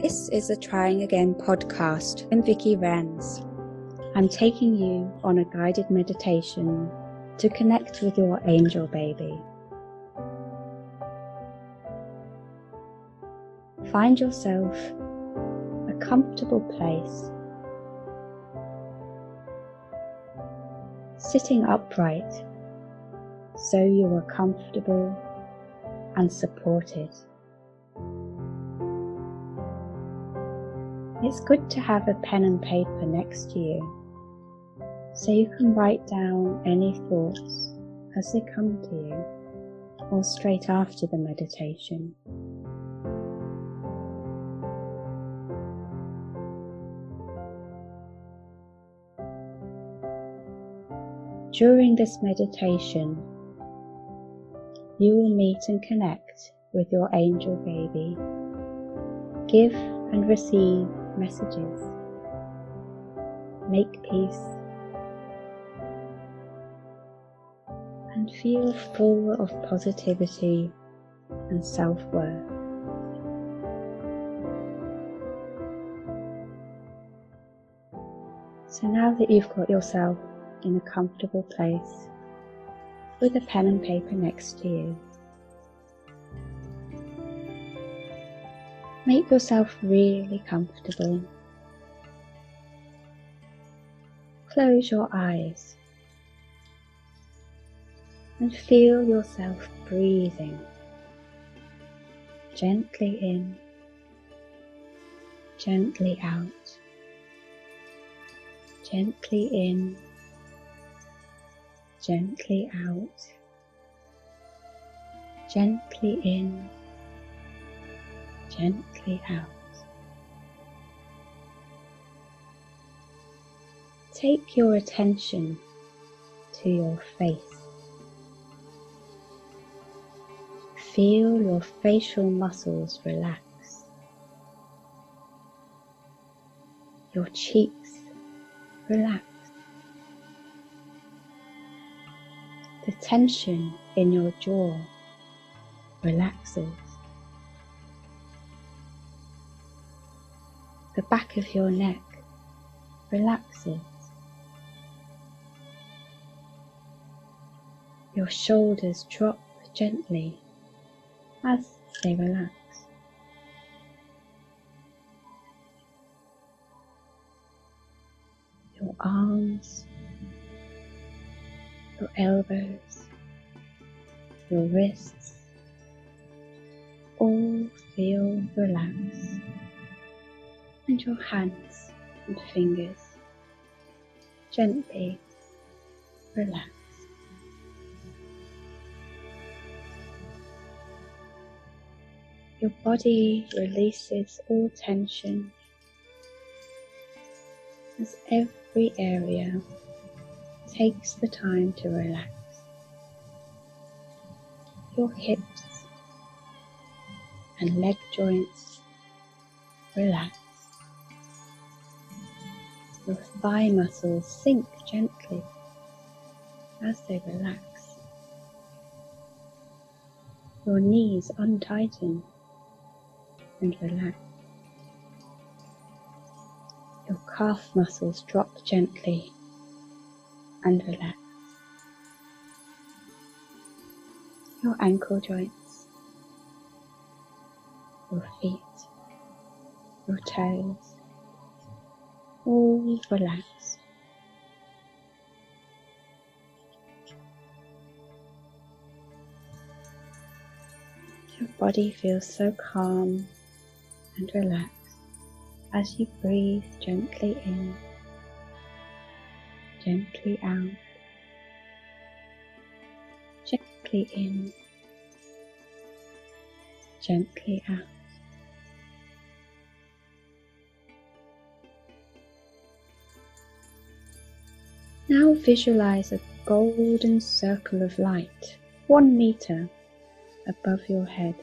This is the Trying Again podcast. I'm Vicky Rans. I'm taking you on a guided meditation to connect with your angel baby. Find yourself a comfortable place, sitting upright so you are comfortable and supported. It's good to have a pen and paper next to you so you can write down any thoughts as they come to you or straight after the meditation. During this meditation, you will meet and connect with your angel baby. Give and receive messages. Make peace and feel full of positivity and self worth. So now that you've got yourself in a comfortable place with a pen and paper next to you, Make yourself really comfortable. Close your eyes and feel yourself breathing gently in, gently out, gently in, gently out, gently in gently out. Take your attention to your face. Feel your facial muscles relax. Your cheeks relax. The tension in your jaw relaxes. Back of your neck relaxes. Your shoulders drop gently as they relax. Your arms, your elbows, your wrists all feel relaxed your hands and fingers gently relax. Your body releases all tension as every area takes the time to relax. Your hips and leg joints relax. Your thigh muscles sink gently as they relax. Your knees untighten and relax. Your calf muscles drop gently and relax. Your ankle joints, your feet, your toes, all relaxed. Your body feels so calm and relaxed as you breathe gently in, gently out, gently in, gently out. Visualize a golden circle of light, one meter above your head,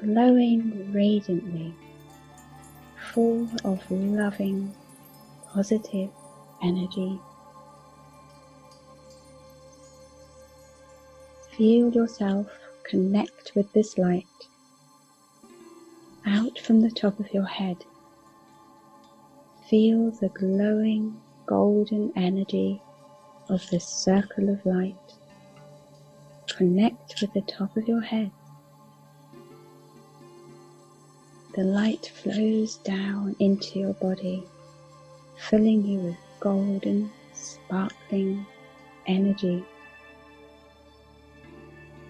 glowing radiantly, full of loving, positive energy. Feel yourself connect with this light out from the top of your head. Feel the glowing golden energy of this circle of light. Connect with the top of your head. The light flows down into your body, filling you with golden, sparkling energy.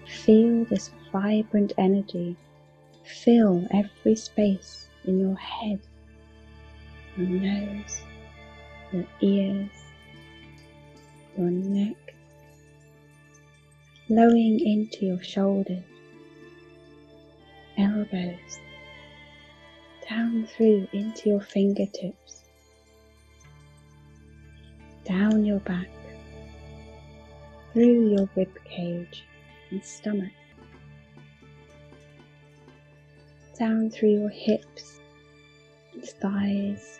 Feel this vibrant energy fill every space in your head your nose, your ears, your neck, flowing into your shoulders, elbows, down through into your fingertips, down your back, through your rib cage and stomach, down through your hips and thighs,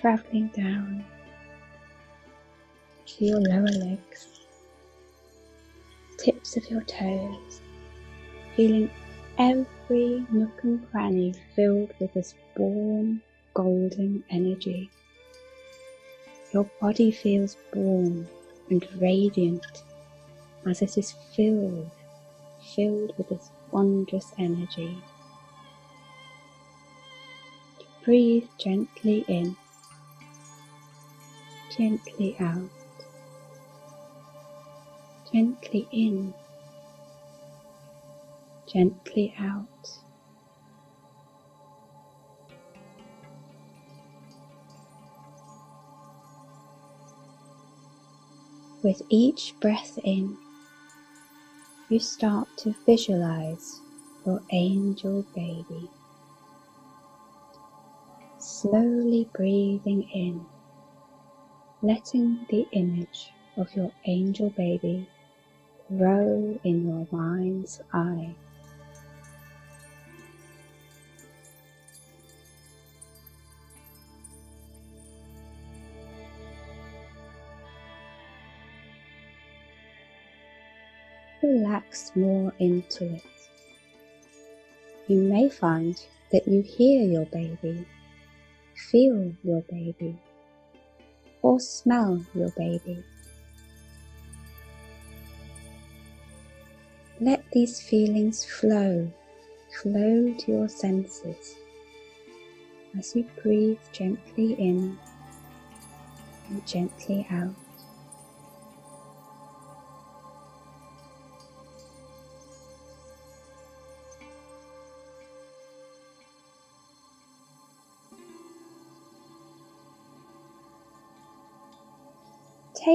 traveling down to your lower legs, tips of your toes, feeling every nook and cranny filled with this warm golden energy. Your body feels warm and radiant as it is filled, filled with this wondrous energy. Breathe gently in gently out, gently in, gently out. With each breath in, you start to visualize your angel baby. Slowly breathing in letting the image of your angel baby grow in your mind's eye. Relax more into it. You may find that you hear your baby, feel your baby or smell your baby. Let these feelings flow, flow to your senses as you breathe gently in and gently out.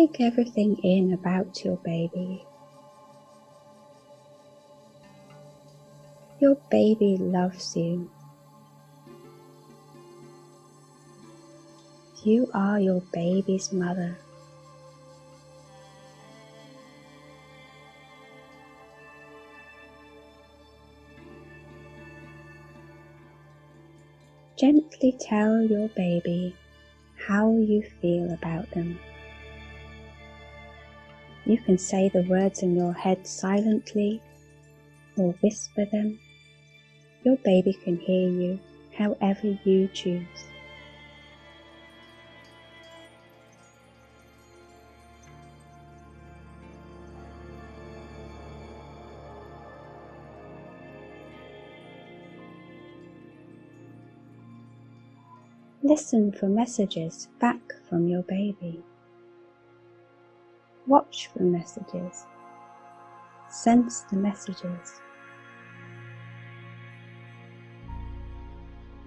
Take everything in about your baby. Your baby loves you. You are your baby's mother. Gently tell your baby how you feel about them. You can say the words in your head silently or whisper them. Your baby can hear you however you choose. Listen for messages back from your baby. Watch for messages. Sense the messages.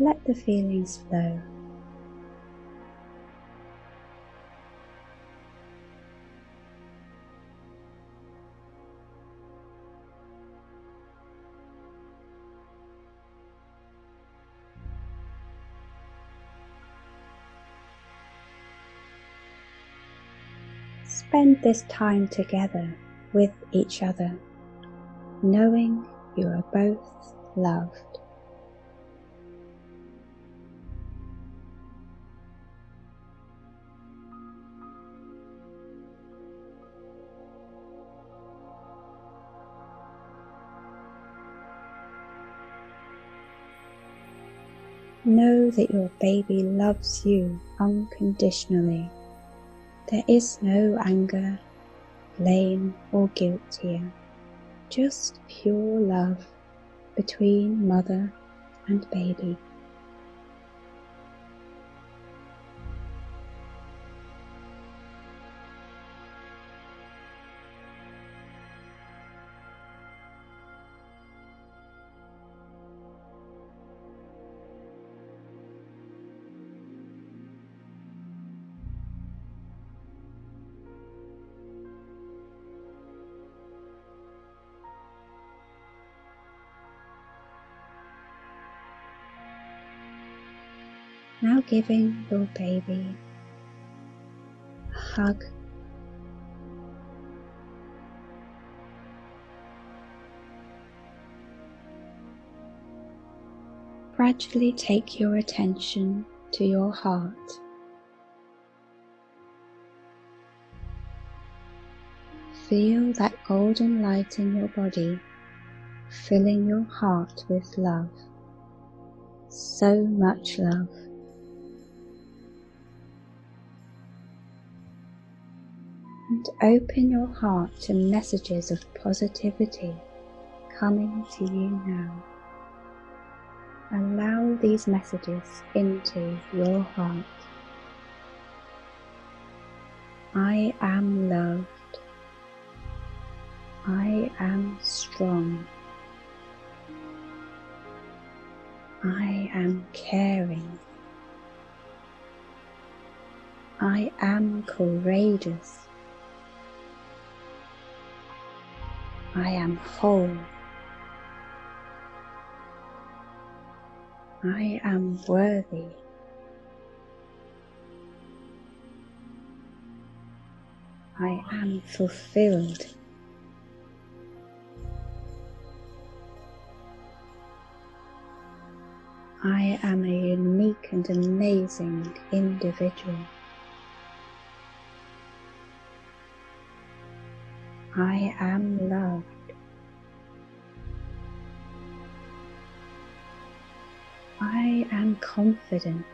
Let the feelings flow. Spend this time together with each other, knowing you are both loved. Know that your baby loves you unconditionally. There is no anger, blame, or guilt here, just pure love between mother and baby. Now giving your baby a hug. Gradually take your attention to your heart. Feel that golden light in your body, filling your heart with love. So much love. And open your heart to messages of positivity coming to you now. Allow these messages into your heart. I am loved. I am strong. I am caring. I am courageous. I am whole. I am worthy. I am fulfilled. I am a unique and amazing individual. I am loved. I am confident.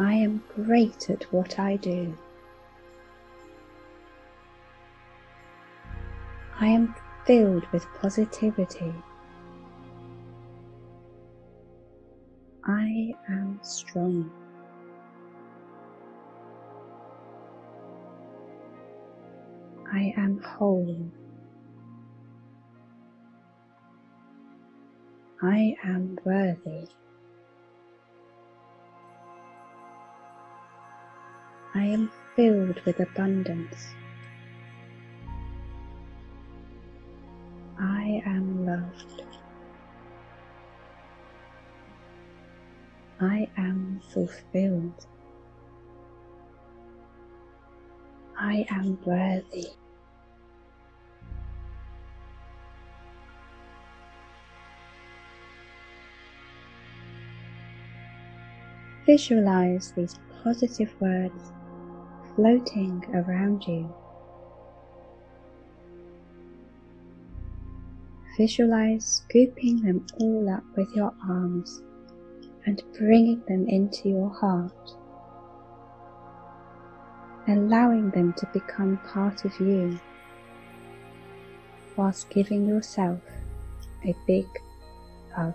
I am great at what I do. I am filled with positivity. I am strong. I am whole. I am worthy. I am filled with abundance. I am loved. I am fulfilled. I am worthy. Visualize these positive words floating around you. Visualize scooping them all up with your arms and bringing them into your heart, allowing them to become part of you, whilst giving yourself a big hug.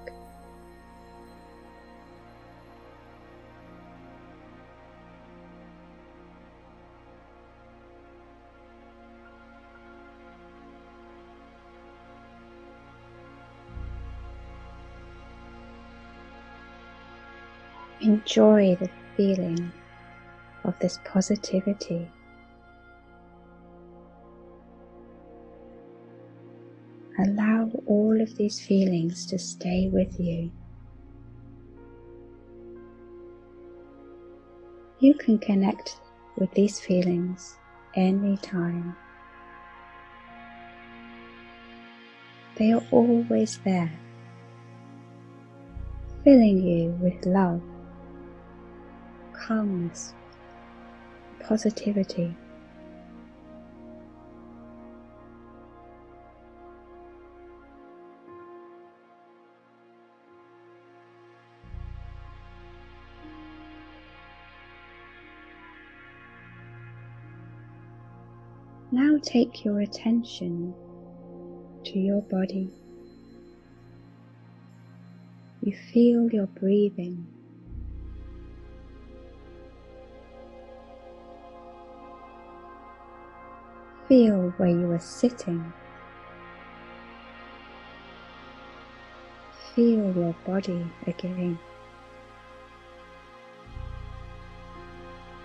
Enjoy the feeling of this positivity. Allow all of these feelings to stay with you. You can connect with these feelings anytime. They are always there, filling you with love calmness, positivity. Now take your attention to your body. You feel your breathing. Feel where you are sitting. Feel your body again.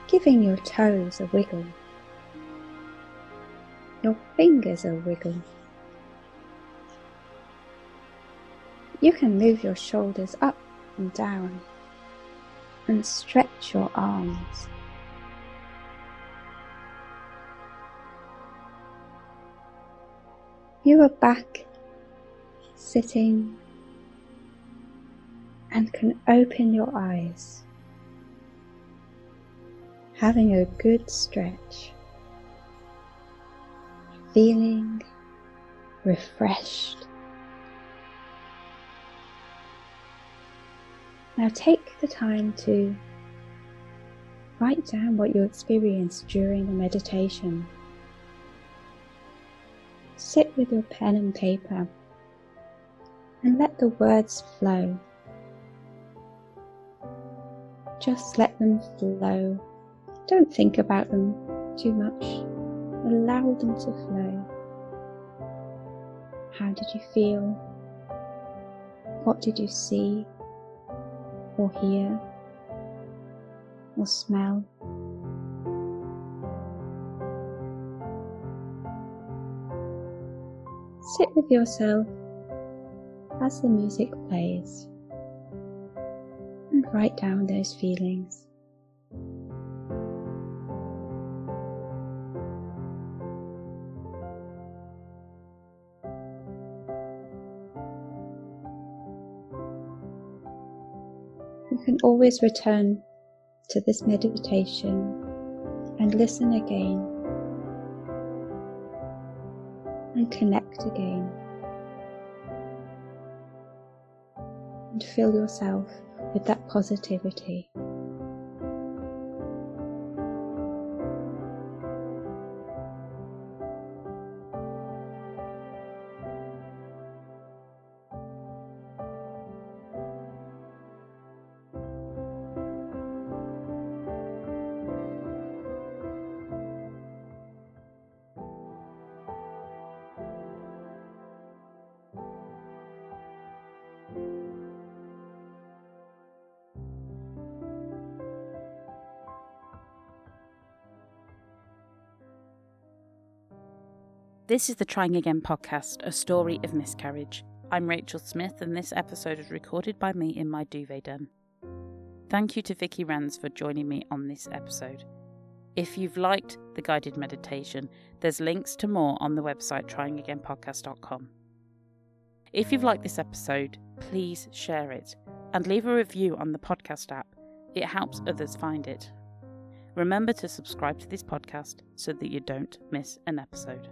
Giving your toes a wiggle. Your fingers a wiggle. You can move your shoulders up and down and stretch your arms. You are back sitting and can open your eyes, having a good stretch, feeling refreshed. Now take the time to write down what you experienced during the meditation. Sit with your pen and paper and let the words flow. Just let them flow. Don't think about them too much. Allow them to flow. How did you feel? What did you see or hear or smell? Sit with yourself. As the music plays. And write down those feelings. You can always return to this meditation and listen again connect again. And fill yourself with that positivity. This is the Trying Again podcast, a story of miscarriage. I'm Rachel Smith, and this episode is recorded by me in my duvet den. Thank you to Vicky Rans for joining me on this episode. If you've liked the guided meditation, there's links to more on the website tryingagainpodcast.com. If you've liked this episode, please share it and leave a review on the podcast app. It helps others find it. Remember to subscribe to this podcast so that you don't miss an episode.